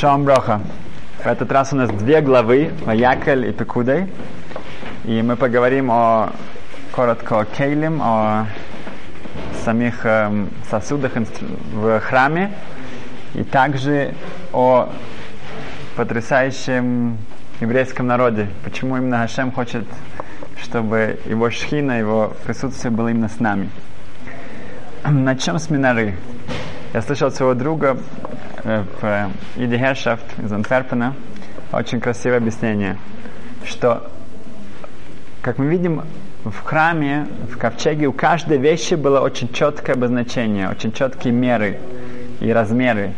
Шалом Броха. В этот раз у нас две главы, Ваякель и Пекудой. И мы поговорим о, коротко о Кейлем, о самих эм, сосудах в храме. И также о потрясающем еврейском народе. Почему именно Хашем хочет, чтобы его шхина, его присутствие было именно с нами. Начнем с Минары. Я слышал своего друга э, в Иди Хершафт из Антверпена очень красивое объяснение, что, как мы видим, в храме, в ковчеге у каждой вещи было очень четкое обозначение, очень четкие меры и размеры.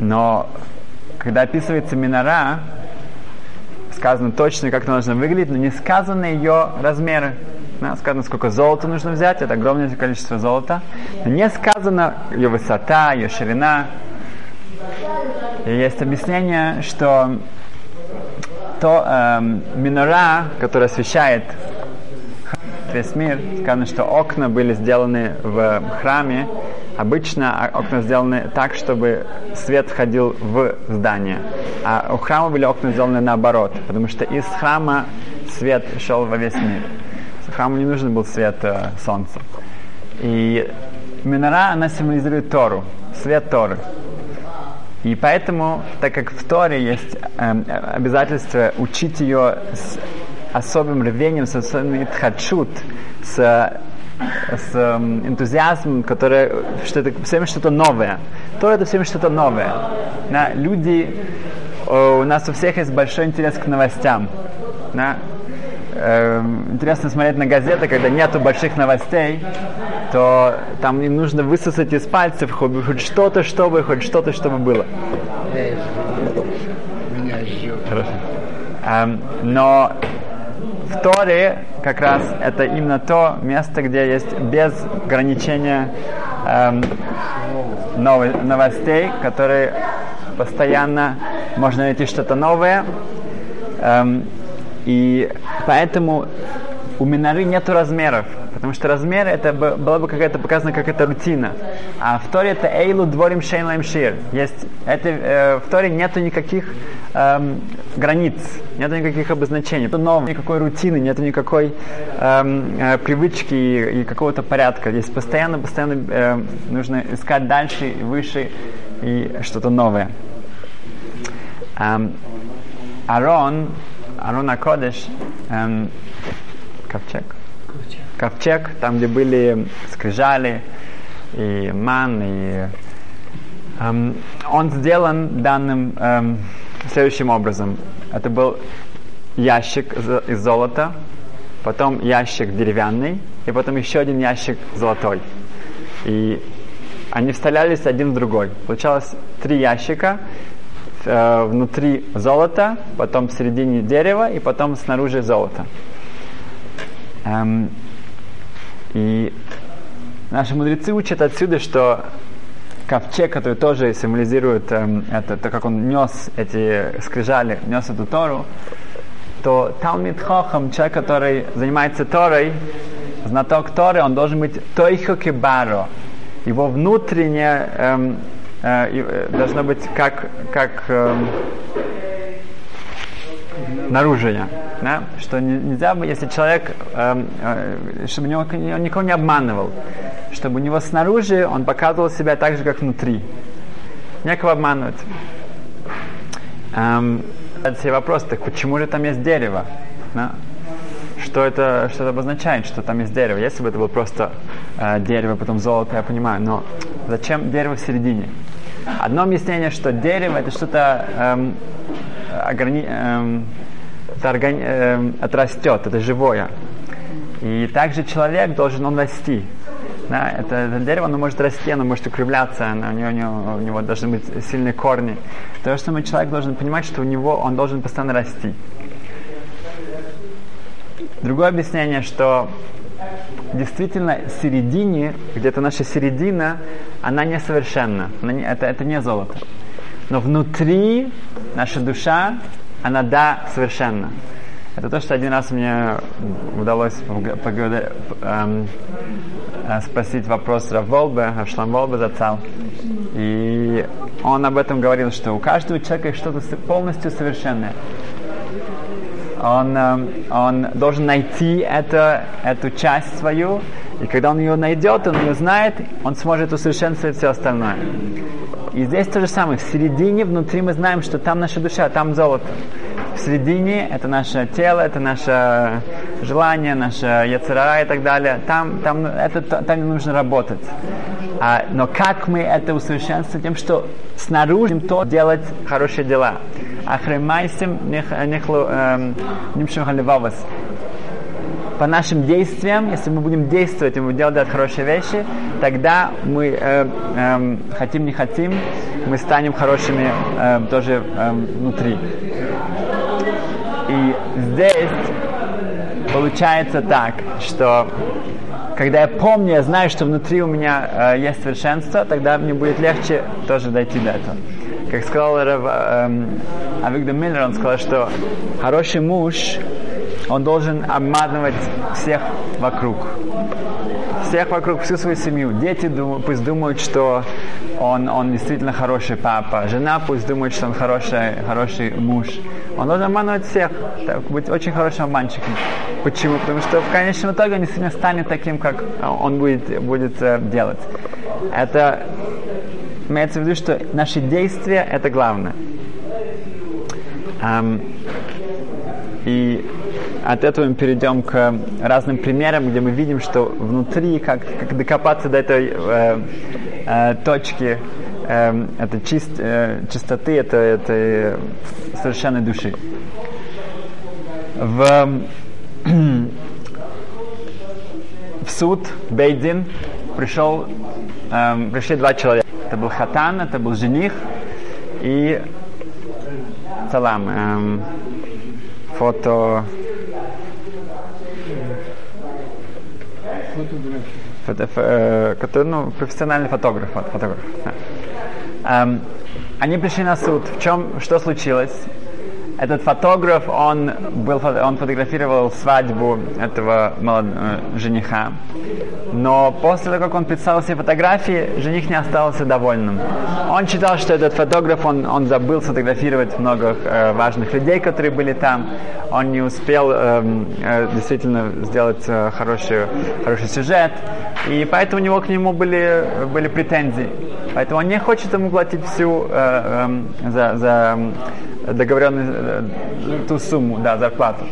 Но когда описывается минора, сказано точно, как она должна выглядеть, но не сказаны ее размеры. Да, сказано, сколько золота нужно взять, это огромное количество золота. Но не сказано ее высота, ее ширина. И есть объяснение, что то эм, минора, которая освещает весь мир, сказано, что окна были сделаны в храме, обычно окна сделаны так, чтобы свет входил в здание. А у храма были окна сделаны наоборот, потому что из храма свет шел во весь мир храму не нужен был свет э, солнца. И минора, она символизирует Тору, свет Торы. И поэтому, так как в Торе есть э, обязательство учить ее с особым рвением, с особым тхачут, с, с э, энтузиазмом, который что это все что-то новое. Тора это все что-то новое. Да, люди, у нас у всех есть большой интерес к новостям. Да? Э, интересно смотреть на газеты, когда нету больших новостей, то там им нужно высосать из пальцев хоть, хоть что-то, чтобы, хоть что-то, чтобы было. Хорошо. Эм, но в Торе как раз это именно то место, где есть без ограничения эм, новостей, которые постоянно можно найти что-то новое. Эм, и поэтому у миноры нет размеров, потому что размеры это была бы какая-то показана как это рутина. А в Торе это эйлу дворим шейн шир. Есть это э, в Торе нету никаких эм, границ, нету никаких обозначений, это нового, никакой рутины, нету никакой эм, э, привычки и, и какого-то порядка. Здесь постоянно, постоянно э, нужно искать дальше, выше и что-то новое. Эм, Арон Арона Кодеш, эм, ковчег. Ковчег, там, где были скрижали и ман, и эм, он сделан данным эм, следующим образом. Это был ящик из золота, потом ящик деревянный, и потом еще один ящик золотой. И они вставлялись один в другой. Получалось три ящика, э, внутри золото, потом в середине дерева и потом снаружи золото. Эм, и наши мудрецы учат отсюда, что ковчег, который тоже символизирует эм, это, то, как он нес эти скрижали, нес эту Тору, то Талмит Хохам, человек, который занимается Торой, знаток Торы, он должен быть Тойхо Кибаро. Его внутреннее эм, должно быть как, как э, наружие. Да? Что нельзя, если человек, э, э, чтобы него, он никого не обманывал, чтобы у него снаружи он показывал себя так же, как внутри. Некого обманывать. Эм, себе вопрос, так почему же там есть дерево? Да? Что это, что это обозначает, что там есть дерево? Если бы это было просто э, дерево, потом золото, я понимаю, но зачем дерево в середине? Одно объяснение, что дерево это что-то эм, ограни... эм, это, органи... эм, отрастет, это живое. И также человек должен он расти. Да, это, это дерево, оно может расти, оно может укрепляться, оно, у, него, у, него, у него должны быть сильные корни. То же самое человек должен понимать, что у него он должен постоянно расти. Другое объяснение, что действительно в середине, где-то наша середина, она несовершенна. Она не, это, это не золото. Но внутри наша душа, она да, совершенна. Это то, что один раз мне удалось поговорить, эм, э, спросить вопрос Раволбе, Авшлам Волбе зацал. И он об этом говорил, что у каждого человека что-то полностью совершенное. Он, э, он должен найти это, эту часть свою, и когда он ее найдет, он ее знает, он сможет усовершенствовать все остальное. И здесь то же самое. В середине, внутри мы знаем, что там наша душа, там золото. В середине это наше тело, это наше желание, наше яцерара и так далее. Там, там, это, там нужно работать. А, но как мы это усовершенствуем? Тем, что снаружи то делать хорошие дела. Ахремайсим халивавас по нашим действиям, если мы будем действовать и мы делать хорошие вещи, тогда мы э, э, хотим не хотим, мы станем хорошими э, тоже э, внутри. И здесь получается так, что когда я помню, я знаю, что внутри у меня э, есть совершенство, тогда мне будет легче тоже дойти до этого. Как сказал Рав, э, Авигдор Миллер, он сказал, что хороший муж, он должен обманывать всех вокруг. Всех вокруг, всю свою семью. Дети думают, пусть думают, что он, он действительно хороший папа. Жена пусть думает, что он хороший, хороший муж. Он должен обманывать всех, так, быть очень хорошим обманщиком. Почему? Потому что в конечном итоге он действительно станет таким, как он будет, будет э, делать. Это имеется в виду, что наши действия это главное. Um, и от этого мы перейдем к разным примерам, где мы видим, что внутри, как, как докопаться до этой э, э, точки, э, этой чист, э, чистоты, этой, этой совершенной души. В, в суд Бейдин пришел, э, пришли два человека. Это был хатан, это был жених и салам. Эм, фото Фотография. Который, ну, профессиональный фотограф. фотограф. Эм, они пришли на суд. В чем, что случилось? Этот фотограф, он, был, он фотографировал свадьбу этого молод, э, жениха. Но после того, как он представил все фотографии, жених не остался довольным. Он считал, что этот фотограф, он, он забыл сфотографировать много э, важных людей, которые были там. Он не успел э, э, действительно сделать э, хороший, хороший сюжет. И поэтому у него к нему были, были претензии. Поэтому он не хочет ему платить всю э, э, за, за договоренную э, ту сумму, да, зарплату.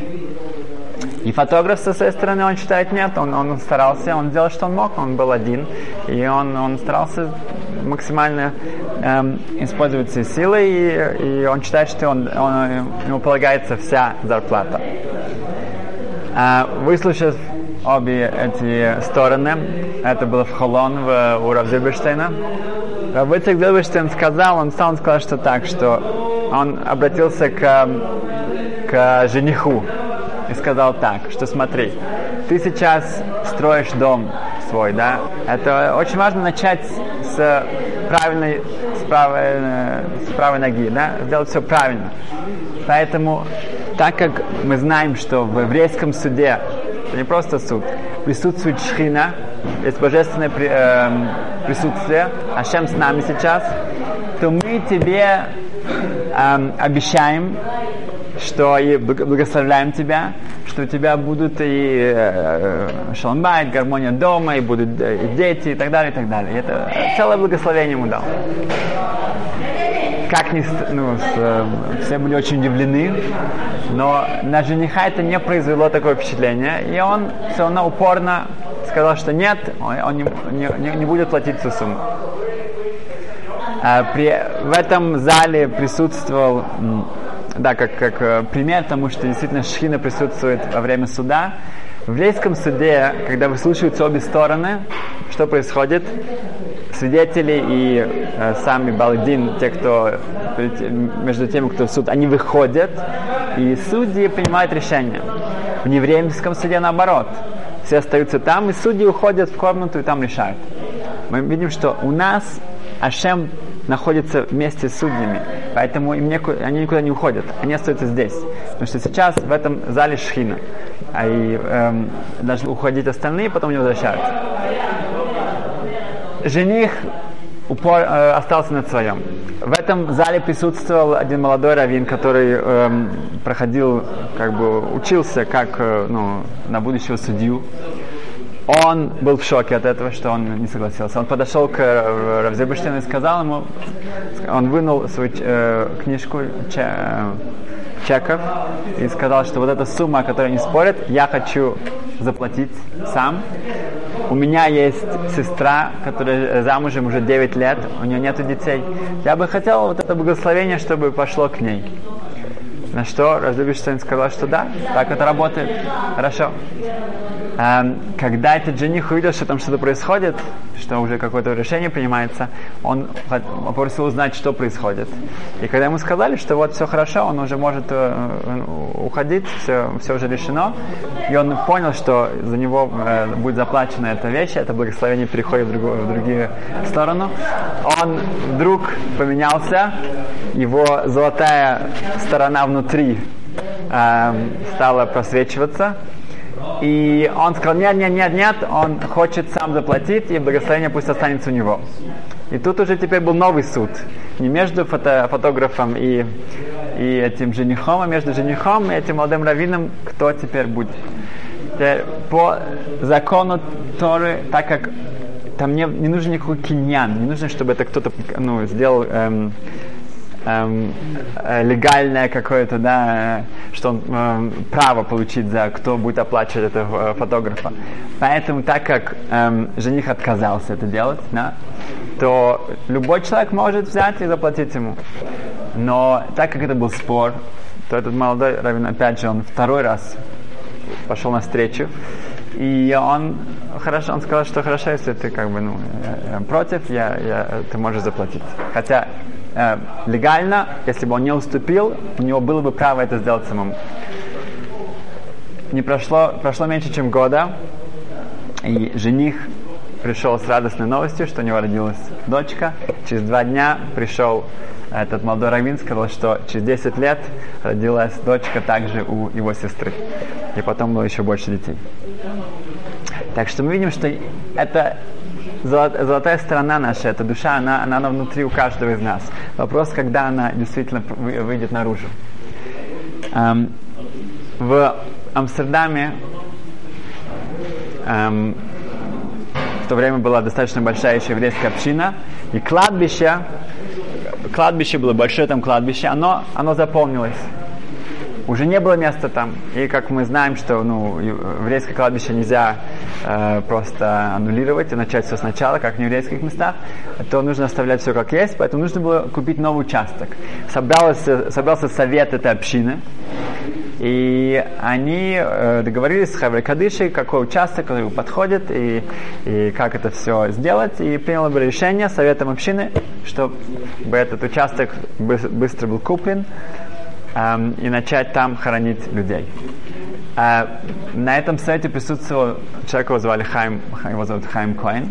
И фотограф со своей стороны, он считает нет, он, он старался, он делал, что он мог, он был один, и он, он старался максимально эм, использовать все силы, и, и он считает, что он, он, ему полагается вся зарплата. Э, выслушав обе эти стороны, это было в Холон, в, у Равзельберштейна, Равыцик Зельберштейн сказал, он сам сказал, что так, что он обратился к, к жениху и сказал так, что смотри, ты сейчас строишь дом свой, да? Это очень важно начать с правильной, с правой, с правой ноги, да? Сделать все правильно. Поэтому, так как мы знаем, что в еврейском суде, это не просто суд, присутствует шхина, есть божественное при, э, присутствие, Ашем с нами сейчас, то мы тебе эм, обещаем, что и благословляем тебя, что у тебя будут и э, шалмбайт, гармония дома, и будут э, и дети, и так далее, и так далее. Это целое благословение ему дал. Как ни, ну, с, э, все были очень удивлены, но на жениха это не произвело такое впечатление, и он все равно упорно сказал, что нет, он, он не, не, не будет платить всю сумму. А, при, в этом зале присутствовал, да, как, как э, пример тому, что действительно шхина присутствует во время суда. В еврейском суде, когда выслушиваются обе стороны, что происходит? Свидетели и э, сами Балдин, те, кто между теми, кто в суд, они выходят, и судьи принимают решение. В нееврейском суде наоборот. Все остаются там, и судьи уходят в комнату и там решают. Мы видим, что у нас Ашем находятся вместе с судьями, поэтому им некуда, они никуда не уходят, они остаются здесь. Потому что сейчас в этом зале шхина, а и эм, должны уходить остальные, потом не возвращаются. Жених упор, э, остался на своем. В этом зале присутствовал один молодой раввин, который э, проходил, как бы учился как э, ну, на будущего судью. Он был в шоке от этого, что он не согласился. Он подошел к э, Равзебештину и сказал ему, он вынул свою э, книжку че, э, чеков и сказал, что вот эта сумма, о которой они спорят, я хочу заплатить сам. У меня есть сестра, которая замужем уже 9 лет, у нее нет детей. Я бы хотел вот это благословение, чтобы пошло к ней. На что Разлюбишь сказал, что да, так это работает. Хорошо. Эм, когда этот жених увидел, что там что-то происходит, что уже какое-то решение принимается, он попросил узнать, что происходит. И когда ему сказали, что вот все хорошо, он уже может э, уходить, все, все уже решено, и он понял, что за него э, будет заплачена эта вещь, это благословение переходит в другую, в другую сторону, он вдруг поменялся, его золотая сторона внутри э, стала просвечиваться, и он сказал, нет, нет, нет, нет, он хочет сам заплатить, и благословение пусть останется у него. И тут уже теперь был новый суд. Не между фото, фотографом и, и этим женихом, а между женихом и этим молодым раввином, кто теперь будет. Теперь, по закону Торы, так как там не, не нужен никакой киньян, не нужно, чтобы это кто-то ну, сделал эм, эм, э, легальное какое-то, да, э, что он э, право получить за кто будет оплачивать этого э, фотографа. Поэтому, так как эм, жених отказался это делать, да, то любой человек может взять и заплатить ему. Но так как это был спор, то этот молодой раввин, опять же, он второй раз пошел на встречу, и он хорошо, он сказал, что хорошо, если ты как бы ну, против, я, я, ты можешь заплатить. Хотя э, легально, если бы он не уступил, у него было бы право это сделать самому. Не прошло, прошло меньше, чем года, и жених пришел с радостной новостью, что у него родилась дочка. Через два дня пришел этот молодой раввин, сказал, что через 10 лет родилась дочка также у его сестры. И потом было еще больше детей. Так что мы видим, что это золотая сторона наша, эта душа, она, она, она внутри у каждого из нас. Вопрос, когда она действительно выйдет наружу. Эм, в Амстердаме эм, в то время была достаточно большая еще еврейская община, и кладбище, кладбище было большое там кладбище, оно, оно заполнилось уже не было места там. И как мы знаем, что ну, еврейское кладбище нельзя э, просто аннулировать и начать все сначала, как в еврейских местах, то нужно оставлять все как есть, поэтому нужно было купить новый участок. Собрался, собрался совет этой общины, и они э, договорились с Хаврой Кадышей, какой участок который подходит и, и как это все сделать. И приняло бы решение советом общины, чтобы этот участок быстро был куплен эм, и начать там хоронить людей. Э, на этом сайте присутствовал человек, его звали Хайм, его зовут Хайм Коин,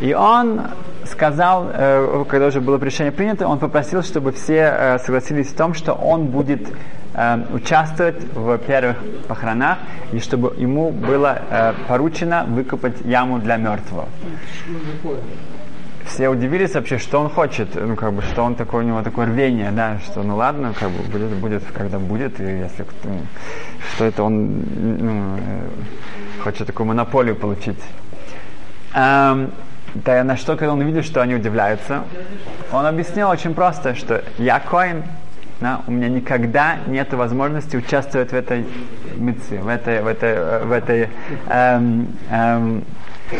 и он сказал, э, когда уже было решение принято, он попросил, чтобы все э, согласились в том, что он будет э, участвовать в первых похоронах, и чтобы ему было э, поручено выкопать яму для мертвого все удивились вообще, что он хочет, ну, как бы, что он такой, у него такое рвение, да, что, ну, ладно, как бы, будет, будет, когда будет, и если, кто, что это он, ну, э, хочет такую монополию получить. Эм, да, на что, когда он увидел, что они удивляются, он объяснил очень просто, что я коин, да, у меня никогда нет возможности участвовать в этой митце, в этой, в этой, в этой эм, эм,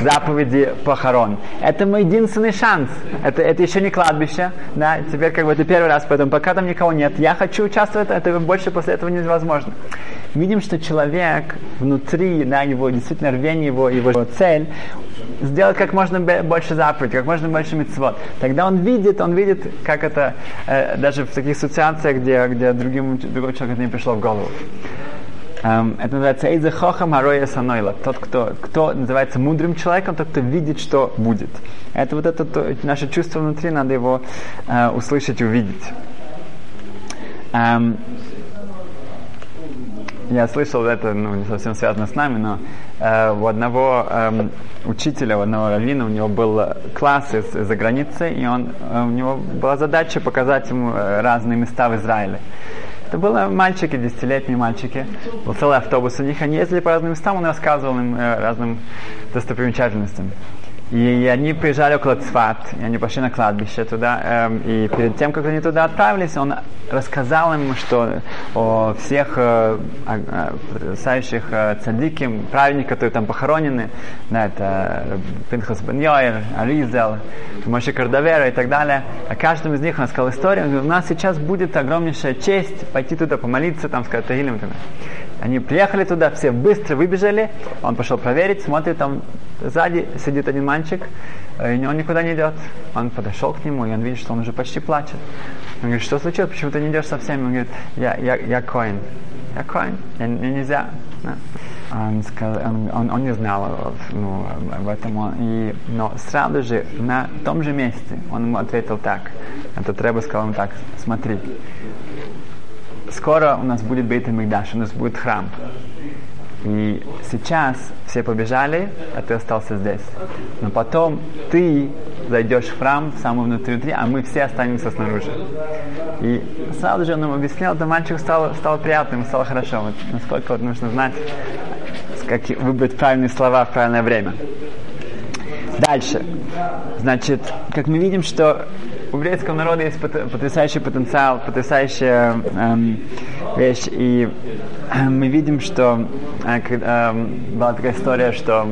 заповеди похорон. Это мой единственный шанс. Это, это еще не кладбище. Да? Теперь как бы это первый раз, поэтому пока там никого нет. Я хочу участвовать, это больше после этого невозможно. Видим, что человек внутри, да, его действительно рвение, его, его цель, сделать как можно больше заповедей, как можно больше мецвод. Тогда он видит, он видит, как это э, даже в таких ситуациях, где, где другим, другой человек не пришло в голову. Um, это называется Эйзе Хохам Ароя Санойла. Тот, кто, кто называется мудрым человеком, тот, кто видит, что будет. Это вот это то, наше чувство внутри, надо его uh, услышать, увидеть. Um, я слышал это, ну, не совсем связано с нами, но э, у одного э, учителя, у одного раввина, у него был класс из, из-за границы, и он, э, у него была задача показать ему э, разные места в Израиле. Это были мальчики, десятилетние мальчики. Был целый автобус у них. Они ездили по разным местам, он рассказывал им э, разным достопримечательностям. И они приезжали около Цфат, и они пошли на кладбище туда. Эм, и перед тем, как они туда отправились, он рассказал им, что о всех э, потрясающих э, цадики, праведниках, которые там похоронены, да, это Пинхас Бен Йоэр, Аризел, Моше Кардавера и так далее. О каждом из них он сказал историю. Он говорит, у нас сейчас будет огромнейшая честь пойти туда помолиться, там сказать далее. Они приехали туда, все быстро выбежали. Он пошел проверить, смотрит, там сзади сидит один мальчик, э, и он никуда не идет. Он подошел к нему, и он видит, что он уже почти плачет. Он говорит, что случилось, почему ты не идешь со всеми? Он говорит, я, я, я коин. Я коин, я, мне нельзя. Он, сказал, он, он, он не знал ну, об этом, и, но сразу же на том же месте он ему ответил так. Это Треба сказал ему так, смотри, скоро у нас будет Бейт Мигдаш, у нас будет храм. И сейчас все побежали, а ты остался здесь. Но потом ты зайдешь в храм, в самый внутри, а мы все останемся снаружи. И сразу же он нам объяснил, это мальчику стало, стало приятно, ему стало хорошо. Вот насколько вот нужно знать, как выбрать правильные слова в правильное время. Дальше. Значит, как мы видим, что у еврейского народа есть потрясающий потенциал, потрясающая эм, вещь. И мы видим, что э, э, была такая история, что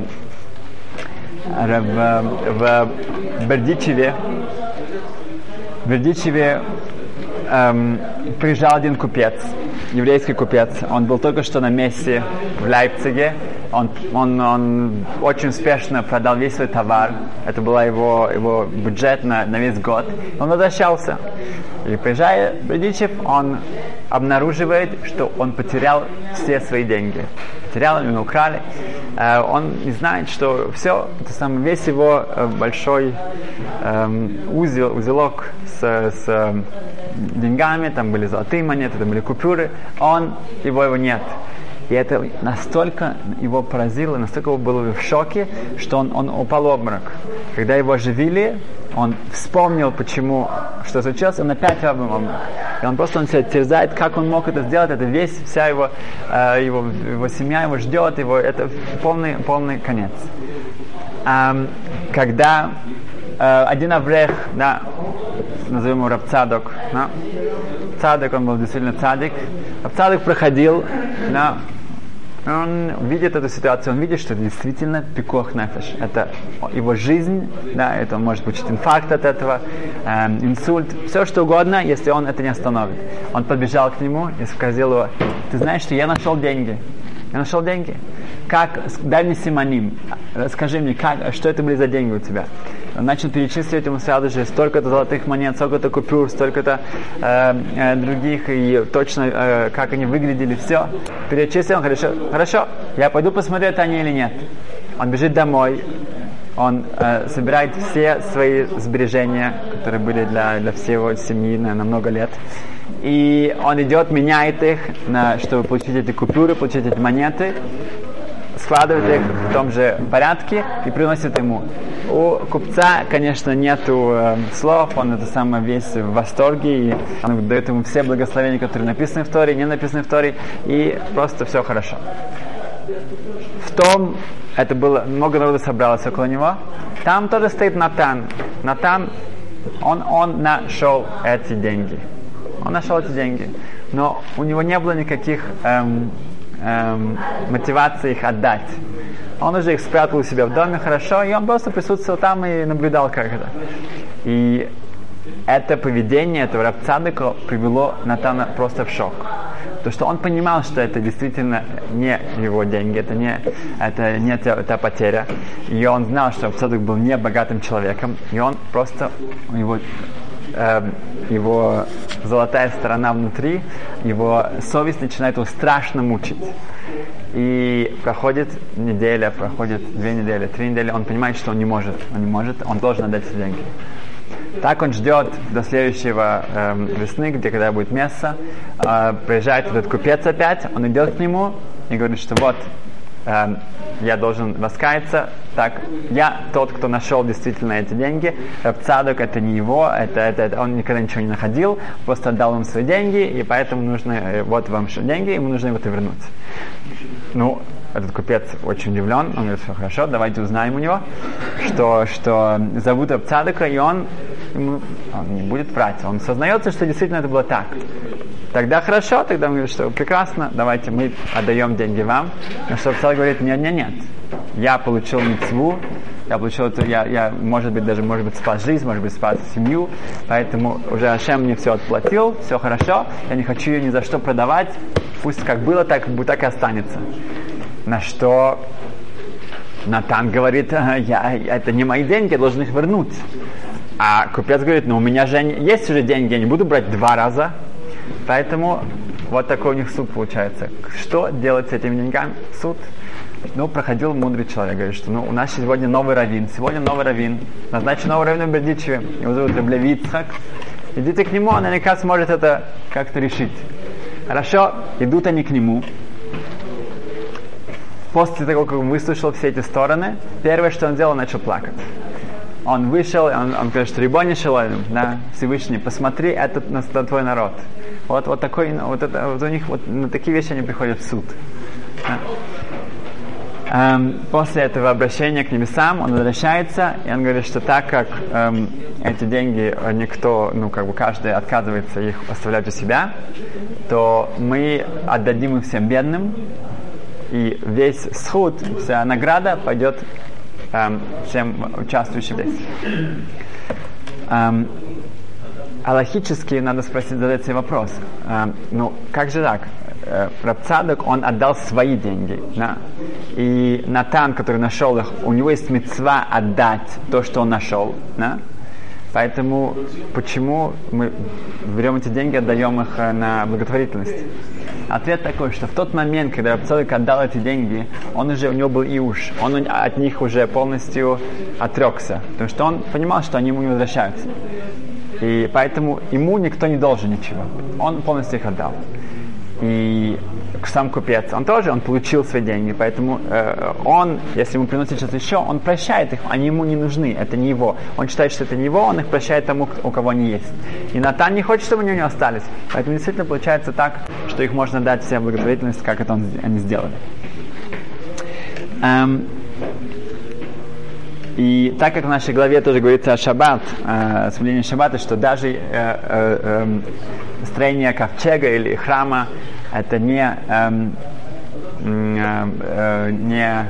в, в Бердичеве, в Бердичеве эм, приезжал один купец, еврейский купец. Он был только что на месте в Лейпциге. Он, он, он очень успешно продал весь свой товар. Это был его, его бюджет на, на весь год. Он возвращался. И приезжая в Бердичев, он обнаруживает, что он потерял все свои деньги. Потерял, его украли. Э, он не знает, что все, это самый, весь его э, большой эм, узел, узелок с, с э, деньгами, там были золотые монеты, там были купюры, он, его его нет. И это настолько его поразило, настолько он был в шоке, что он, он упал в обморок. Когда его оживили, он вспомнил, почему, что случилось, он опять в обморок. И он просто он себя терзает, как он мог это сделать, это весь, вся его, э, его, его семья его ждет, его, это полный, полный конец. Эм, когда э, один аврех, да, назовем его Рабцадок, да, Цадок, он был действительно цадик, Рабцадок проходил, да, он видит эту ситуацию, он видит, что действительно пикох нафиш. Это его жизнь, да, это может получить инфаркт от этого, эм, инсульт, все что угодно, если он это не остановит. Он подбежал к нему и сказал его, ты знаешь, что я нашел деньги. Я нашел деньги. Как, дай мне симоним. Скажи мне, как, что это были за деньги у тебя? Он начал перечислить ему сразу же столько-то золотых монет, столько-то купюр, столько-то э, э, других, и точно, э, как они выглядели, все. Перечислил, он, хорошо, хорошо, я пойду посмотрю, это они или нет. Он бежит домой, он э, собирает все свои сбережения, которые были для, для всего семьи на, на много лет. И он идет, меняет их, на, чтобы получить эти купюры, получить эти монеты, складывает их в том же порядке и приносит ему. У купца, конечно, нету э, слов, он это самое весь в восторге, и он дает ему все благословения, которые написаны в Торе, не написаны в Торе, и просто все хорошо. В том, это было, много народу собралось около него, там тоже стоит Натан. Натан, он, он нашел эти деньги. Он нашел эти деньги. Но у него не было никаких эм, эм, мотивации их отдать. Он уже их спрятал у себя в доме хорошо, и он просто присутствовал там и наблюдал, как это. И это поведение этого Рабцадыка привело Натана просто в шок. То, что он понимал, что это действительно не его деньги, это не, это не та, та потеря. И он знал, что Рабцадык был не богатым человеком, и он просто, его э, его золотая сторона внутри, его совесть начинает его страшно мучить. И проходит неделя, проходит две недели, три недели, он понимает, что он не может, он не может, он должен отдать эти деньги. Так он ждет до следующего э, весны, где когда будет мясо. Э, приезжает этот купец опять, он идет к нему и говорит, что вот, э, я должен раскаяться, так, я тот, кто нашел действительно эти деньги, Рабцадок это не его, это, это, это, он никогда ничего не находил, просто отдал им свои деньги, и поэтому нужно, э, вот вам деньги, ему нужно его вернуть. Ну, этот купец очень удивлен, он говорит, все хорошо, давайте узнаем у него, что, что зовут Рабцадока, и он, ему, он не будет врать, он сознается, что действительно это было так. Тогда хорошо, тогда он говорит, что прекрасно, давайте мы отдаем деньги вам. Но что Рабцадок говорит, нет, нет, нет, я получил мецву, я получил это, я, я, может быть, даже, может быть, спас жизнь, может быть, спас семью, поэтому уже Ашем мне все отплатил, все хорошо, я не хочу ее ни за что продавать, пусть как было, так, так и останется. На что Натан говорит, я, это не мои деньги, я должен их вернуть. А купец говорит, ну у меня же есть уже деньги, я не буду брать два раза. Поэтому вот такой у них суд получается. Что делать с этими деньгами? Суд. Ну, проходил мудрый человек, говорит, что ну, у нас сегодня новый раввин, сегодня новый раввин, назначен новый раввин в Бердичеве, его зовут Раблевицхак. Идите к нему, он наверняка сможет это как-то решить. Хорошо, идут они к нему. После того, как он выслушал все эти стороны, первое, что он сделал, начал плакать. Он вышел, он, он говорит, что Рибони Шалоем, да, Всевышний, посмотри, это на твой народ. Вот, вот такой, вот, это, вот у них вот на такие вещи они приходят в суд. Да. Эм, после этого обращения к небесам он возвращается, и он говорит, что так как эм, эти деньги никто, ну как бы каждый отказывается их оставлять у себя, то мы отдадим их всем бедным, и весь сход, вся награда пойдет эм, всем участвующим здесь. Эм, аллахически надо спросить, задать себе вопрос. Эм, ну, как же так? Э, Рабцадок, он отдал свои деньги. Да? И Натан, который нашел их, у него есть мецва отдать то, что он нашел. Да? Поэтому почему мы берем эти деньги, отдаем их э, на благотворительность? Ответ такой, что в тот момент, когда Рабцадок отдал эти деньги, он уже, у него был иуш, он от них уже полностью отрекся, потому что он понимал, что они ему не возвращаются. И поэтому ему никто не должен ничего. Он полностью их отдал. И сам купец, он тоже, он получил свои деньги, поэтому э, он, если ему приносит что-то еще, он прощает их, они ему не нужны, это не его. Он считает, что это не его, он их прощает тому, у кого они есть. И Натан не хочет, чтобы они у него остались. Поэтому действительно получается так, что их можно дать всем благотворительность, как это он, они сделали. Эм, и так как в нашей главе тоже говорится о шаббат, э, соблюдении шаббата, что даже э, э, э, строение ковчега или храма это не, э, э, э, не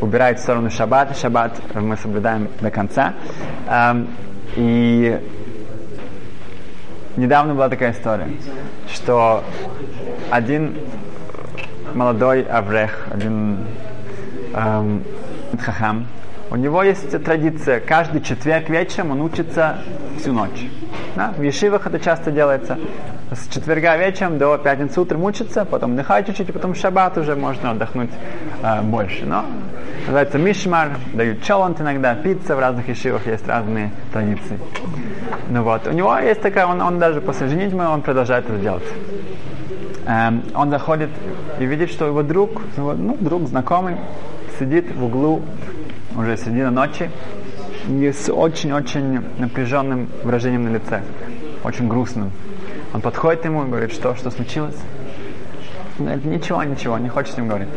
убирает в сторону шаббата. Шаббат мы соблюдаем до конца. Э, и недавно была такая история, что один молодой аврех, один эм, хахам, у него есть традиция, каждый четверг вечером он учится всю ночь. Да? В Ешивах это часто делается. С четверга вечером до пятницы утром учится, потом отдыхать чуть-чуть, и потом в шаббат уже можно отдохнуть э, больше. Но называется мишмар, дают чолант иногда, пицца, в разных ешивах есть разные традиции. Ну вот, у него есть такая, он, он даже после женитьбы, он продолжает это делать. Эм, он заходит и видит, что его друг, его, ну, друг знакомый, сидит в углу уже середина ночи, и с очень-очень напряженным выражением на лице, очень грустным. Он подходит ему и говорит, что, что случилось? Говорит, ничего, ничего, не хочет с ним говорить.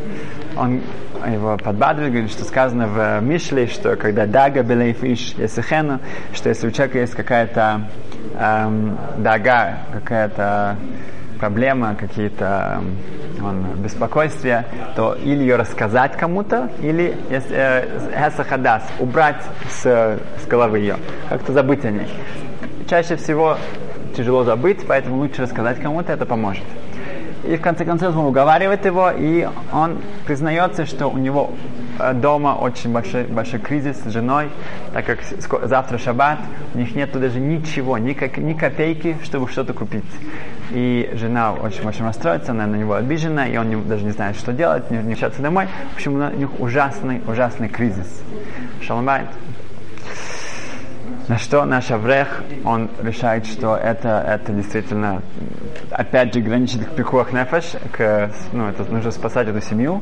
Он его подбадривает, говорит, что сказано в Мишле, что когда дага белейфиш есехена, что если у человека есть какая-то эм, дага, какая-то проблема, какие-то беспокойствия, то или ее рассказать кому-то, или хесахадас, э, убрать с, с головы ее, как-то забыть о ней. Чаще всего тяжело забыть, поэтому лучше рассказать кому-то, это поможет. И в конце концов он уговаривает его, и он признается, что у него э, дома очень большой, большой кризис с женой, так как завтра шаббат, у них нет даже ничего, ни, как, ни копейки, чтобы что-то купить. И жена очень-очень расстроится, она на него обижена, и он не, даже не знает, что делать, не, возвращаться домой. В общем, у них ужасный, ужасный кризис. Шаломбайт. На что наш Аврех, он решает, что это, это действительно, опять же, граничит к пикуах нефеш, к, ну, это нужно спасать эту семью.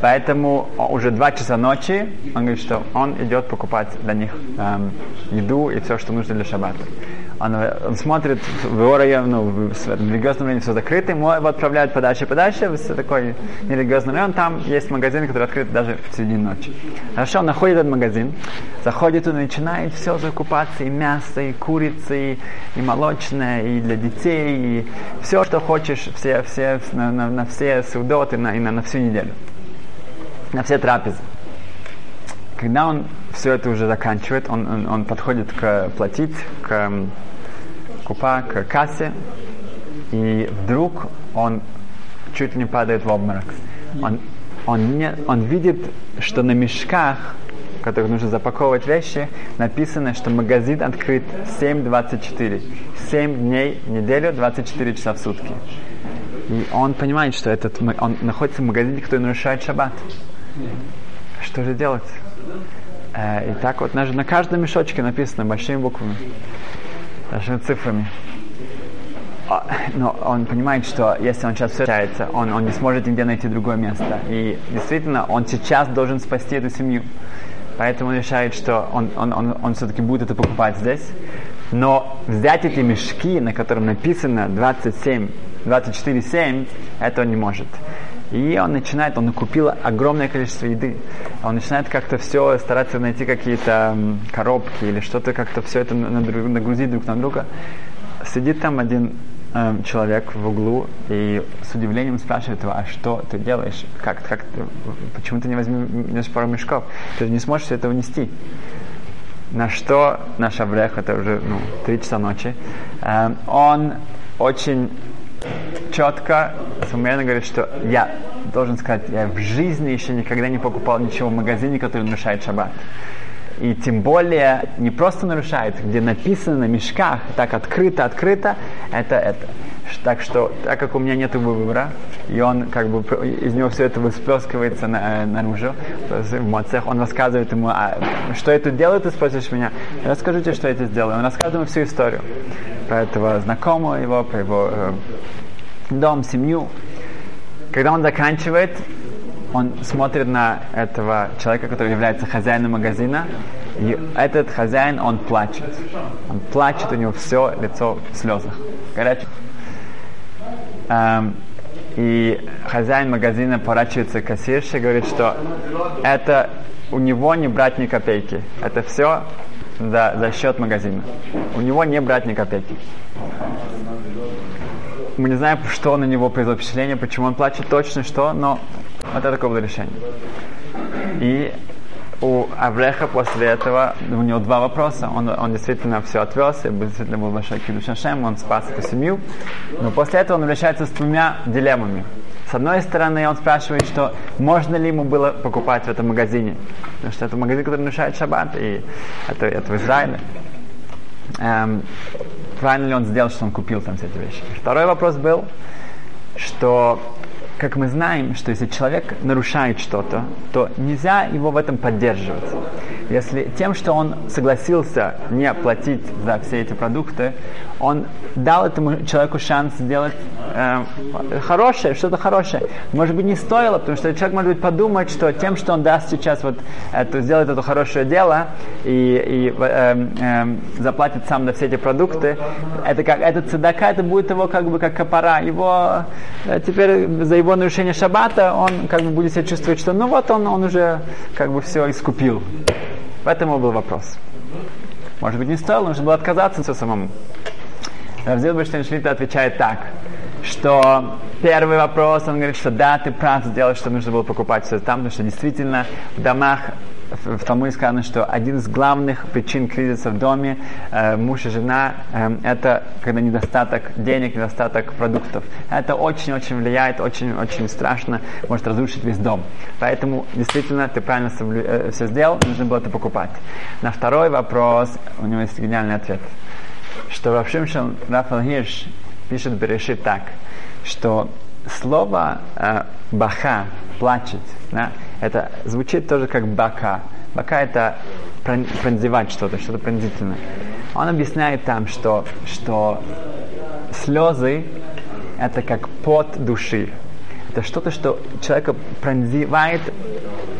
Поэтому уже два часа ночи он говорит, что он идет покупать для них эм, еду и все, что нужно для шаббата он, он смотрит в район, ну, в религиозном районе все закрыто, ему его отправляют подальше подальше, в такой нерелигиозный район, там есть магазин, который открыт даже в середине ночи. Хорошо, он находит этот магазин, заходит и начинает все закупаться, и мясо, и курица, и, и молочное, и для детей, и все, что хочешь, все, все, на, на, на все судоты, на, и на, на всю неделю, на все трапезы. Когда он все это уже заканчивает, он, он, он подходит к платить, к купа, к кассе, и вдруг он чуть не падает в обморок. Он, он, не, он видит, что на мешках, в которых нужно запаковывать вещи, написано, что магазин открыт 7.24. 7 дней в неделю, 24 часа в сутки. И он понимает, что этот, он находится в магазине, который нарушает шаббат. Что же делать? Э, и так вот на, на каждом мешочке написано большими буквами большими цифрами. А, но он понимает, что если он сейчас встречается, он, он не сможет нигде найти другое место. И действительно, он сейчас должен спасти эту семью. Поэтому он решает, что он, он, он, он все-таки будет это покупать здесь. Но взять эти мешки, на котором написано 27, 24-7, это он не может. И он начинает, он купил огромное количество еды. Он начинает как-то все стараться найти какие-то коробки или что-то как-то все это нагрузить друг на друга. Сидит там один э, человек в углу и с удивлением спрашивает его, а что ты делаешь? Как, как почему ты не возьмешь пару мешков? Ты же не сможешь все это унести. На что наш Аврех, это уже ну, 3 часа ночи, э, он очень четко, суммерно говорит, что я должен сказать, я в жизни еще никогда не покупал ничего в магазине, который нарушает шаббат. И тем более не просто нарушает, где написано на мешках, так открыто, открыто, это это. Так что, так как у меня нет выбора, и он как бы из него все это выплескивается на, наружу, в моцех, он рассказывает ему, а, что это делает, ты спросишь меня, расскажите, что я это сделаю. Он рассказывает ему всю историю про этого знакомого его, про его э, дом, семью. Когда он заканчивает, он смотрит на этого человека, который является хозяином магазина, и этот хозяин, он плачет. Он плачет, у него все лицо в слезах. Горячий. Эм, и хозяин магазина поворачивается к кассирше и говорит, что это у него не брать ни копейки. Это все за, за счет магазина. У него не брать ни копейки. Мы не знаем, что на него произвело впечатление, почему он плачет точно, что, но вот это такое было решение. И у Авреха после этого у него два вопроса. Он, он действительно все отвез, и действительно был большой кидуш он спас эту семью. Но после этого он возвращается с двумя дилеммами. С одной стороны, он спрашивает, что можно ли ему было покупать в этом магазине. Потому что это магазин, который нарушает шаббат, и это, это в Израиле. Эм, правильно ли он сделал, что он купил там все эти вещи. Второй вопрос был, что как мы знаем, что если человек нарушает что-то, то нельзя его в этом поддерживать. Если тем, что он согласился не платить за все эти продукты, он дал этому человеку шанс сделать э, хорошее, что-то хорошее. Может быть, не стоило, потому что человек может быть подумать, что тем, что он даст сейчас вот это, сделает это хорошее дело и, и э, э, заплатит сам за все эти продукты, это как это цедака, это будет его как бы как копора, его э, теперь за его нарушение шаббата он как бы будет себя чувствовать, что ну вот он, он уже как бы все искупил. В этом был вопрос. Может быть, не стоило, нужно было отказаться все самому. Равзил Бештейн Шлита отвечает так, что первый вопрос, он говорит, что да, ты прав, сделать, что нужно было покупать все там, потому что действительно в домах в, в Талмуде сказано, что один из главных причин кризиса в доме э, муж и жена э, это когда недостаток денег, недостаток продуктов. Это очень-очень влияет, очень-очень страшно, может разрушить весь дом. Поэтому действительно ты правильно э, все сделал, нужно было это покупать. На второй вопрос у него есть гениальный ответ что Равшимшин Рафал Хирш пишет Берешит так, что слово э, баха, плачет, да, Это звучит тоже как бака. Бака это пронзевать что-то, что-то пронзительное. Он объясняет там, что, что слезы это как пот души. Это что-то, что человека пронзивает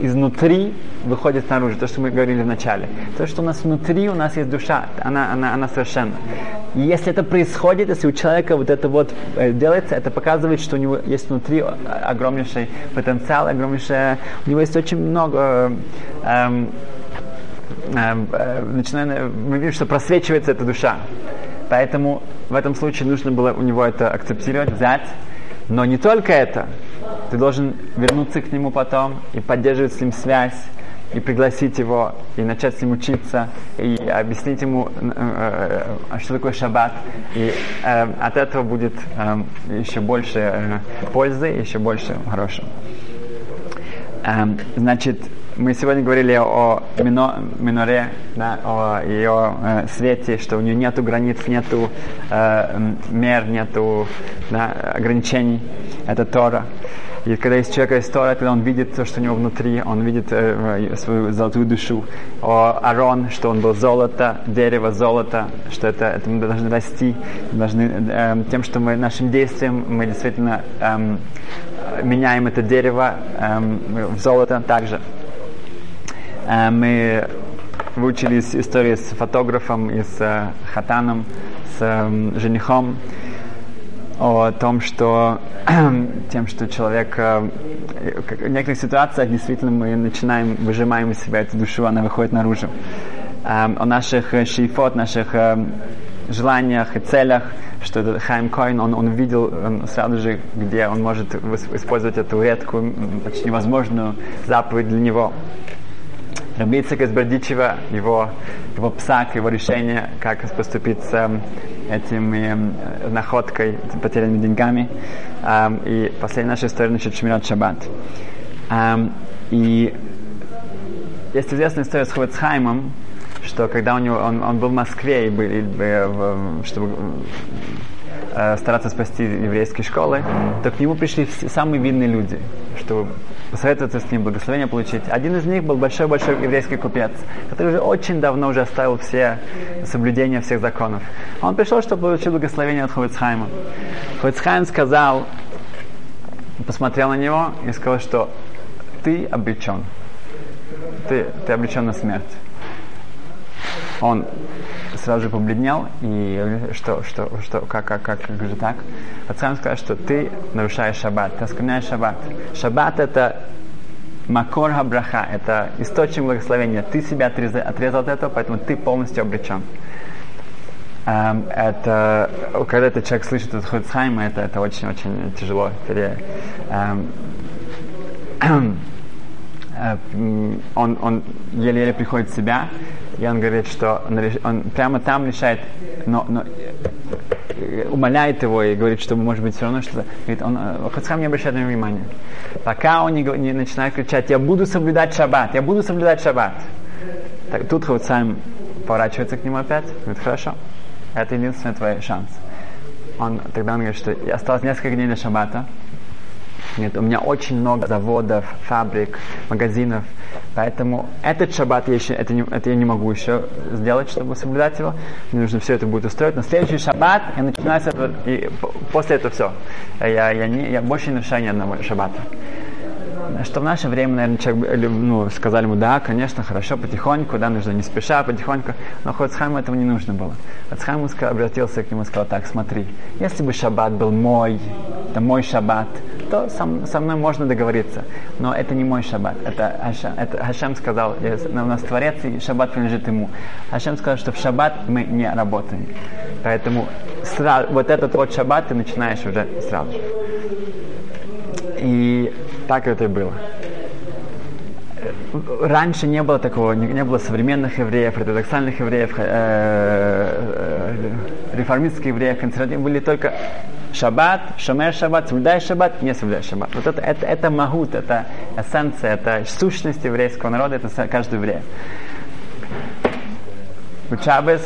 изнутри, выходит снаружи. То, что мы говорили в начале. То, что у нас внутри, у нас есть душа, она, она, она совершенно. И если это происходит, если у человека вот это вот э, делается, это показывает, что у него есть внутри огромнейший потенциал, огромнейшее, у него есть очень много эм, эм, э, начинаем, мы видим, что просвечивается эта душа. Поэтому в этом случае нужно было у него это акцептировать, взять. Но не только это. Ты должен вернуться к нему потом и поддерживать с ним связь, и пригласить его, и начать с ним учиться, и объяснить ему, э, э, что такое шаббат. И э, от этого будет еще больше пользы, еще больше хорошего. Э, значит, мы сегодня говорили о мино, миноре, да, о ее э, свете, что у нее нету границ, нету э, мер, нету да, ограничений. Это Тора. И когда есть человека есть Тора, когда он видит то, что у него внутри, он видит э, свою золотую душу. О Арон, что он был золото, дерево золото, что это, это мы должны расти, должны, э, тем, что мы нашим действием мы действительно э, меняем это дерево э, в золото также. Э, мы выучили историю с фотографом и с э, хатаном, с э, женихом о том, что тем, что человек в некоторых ситуациях действительно мы начинаем, выжимаем из себя эту душу, она выходит наружу. О наших шейфот, наших желаниях и целях, что этот Хайм Коин, он, он видел он сразу же, где он может использовать эту редкую, почти невозможную заповедь для него. Рабицик из Бердичева, его, его псак, его решение, как поступить с эм, этим эм, находкой, потерянными деньгами. Эм, и последняя наша история насчет Шмират Шаббат. Эм, и есть известная история с Ховецхаймом, что когда у него, он, он был в Москве, и был, и, чтобы э, стараться спасти еврейские школы, то к нему пришли самые видные люди, чтобы посоветоваться с ним, благословение получить. Один из них был большой-большой еврейский купец, который уже очень давно уже оставил все соблюдения всех законов. Он пришел, чтобы получить благословение от Ховицхайма. Ховицхайм сказал, посмотрел на него и сказал, что ты обречен. Ты, ты обречен на смерть. Он сразу же побледнел, и что, что, что, как, как, как, как же так? Пацан сказал, что ты нарушаешь шаббат, ты оскверняешь шаббат. Шаббат это макор хабраха, это источник благословения. Ты себя отрезал, отрезал от этого, поэтому ты полностью обречен. Um, это, когда этот человек слышит от Худсхайма, это, это очень-очень тяжело. Um, он, он еле-еле приходит в себя, и он говорит, что он, он прямо там решает, но, но умоляет его и говорит, что может быть все равно что-то. Говорит, он, э, Хацхам не обращает на него внимания. Пока он не, не начинает кричать, я буду соблюдать шаббат, я буду соблюдать шаббат. Так, тут Хацхам поворачивается к нему опять, говорит, хорошо, это единственный твой шанс. Он, тогда он говорит, что осталось несколько дней до шаббата, нет, у меня очень много заводов, фабрик, магазинов. Поэтому этот шаббат я, еще, это, не, это я не могу еще сделать, чтобы соблюдать его. Мне нужно все это будет устроить. Но следующий шаббат я начинаю с этого, и после этого все. Я, я, не, я больше не нарушаю ни одного шаббата что в наше время, наверное, человек, ну, сказали ему, да, конечно, хорошо, потихоньку, да, нужно не спеша, потихоньку, но Хоцхайму этого не нужно было. Хоцхайму обратился к нему и сказал, так, смотри, если бы шаббат был мой, это мой шаббат, то со, со мной можно договориться, но это не мой шаббат, это Хашем, это Хашем сказал, у нас Творец, и шаббат принадлежит ему. Хашем сказал, что в шаббат мы не работаем, поэтому сразу, вот этот вот шаббат ты начинаешь уже сразу же. И так это и было. Раньше не было такого, не, не было современных евреев, ортодоксальных евреев, э, э, реформистских евреев, консервативных, были только шаббат, шамер шаббат, соблюдай шаббат, не соблюдай шаббат. Вот это, это, это магут, это эссенция, это сущность еврейского народа, это каждый еврей. Учабес.